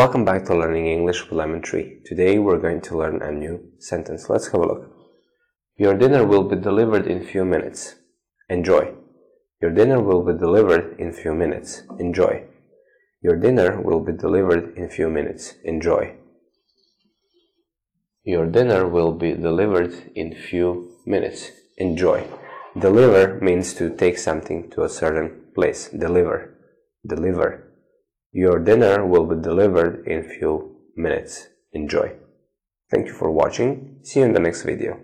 Welcome back to Learning English with Lemon Tree. Today we're going to learn a new sentence. Let's have a look. Your dinner will be delivered in few minutes. Enjoy. Your dinner will be delivered in few minutes. Enjoy. Your dinner will be delivered in few minutes. Enjoy. Your dinner will be delivered in few minutes. Enjoy. Deliver means to take something to a certain place. Deliver. Deliver. Your dinner will be delivered in few minutes. Enjoy. Thank you for watching. See you in the next video.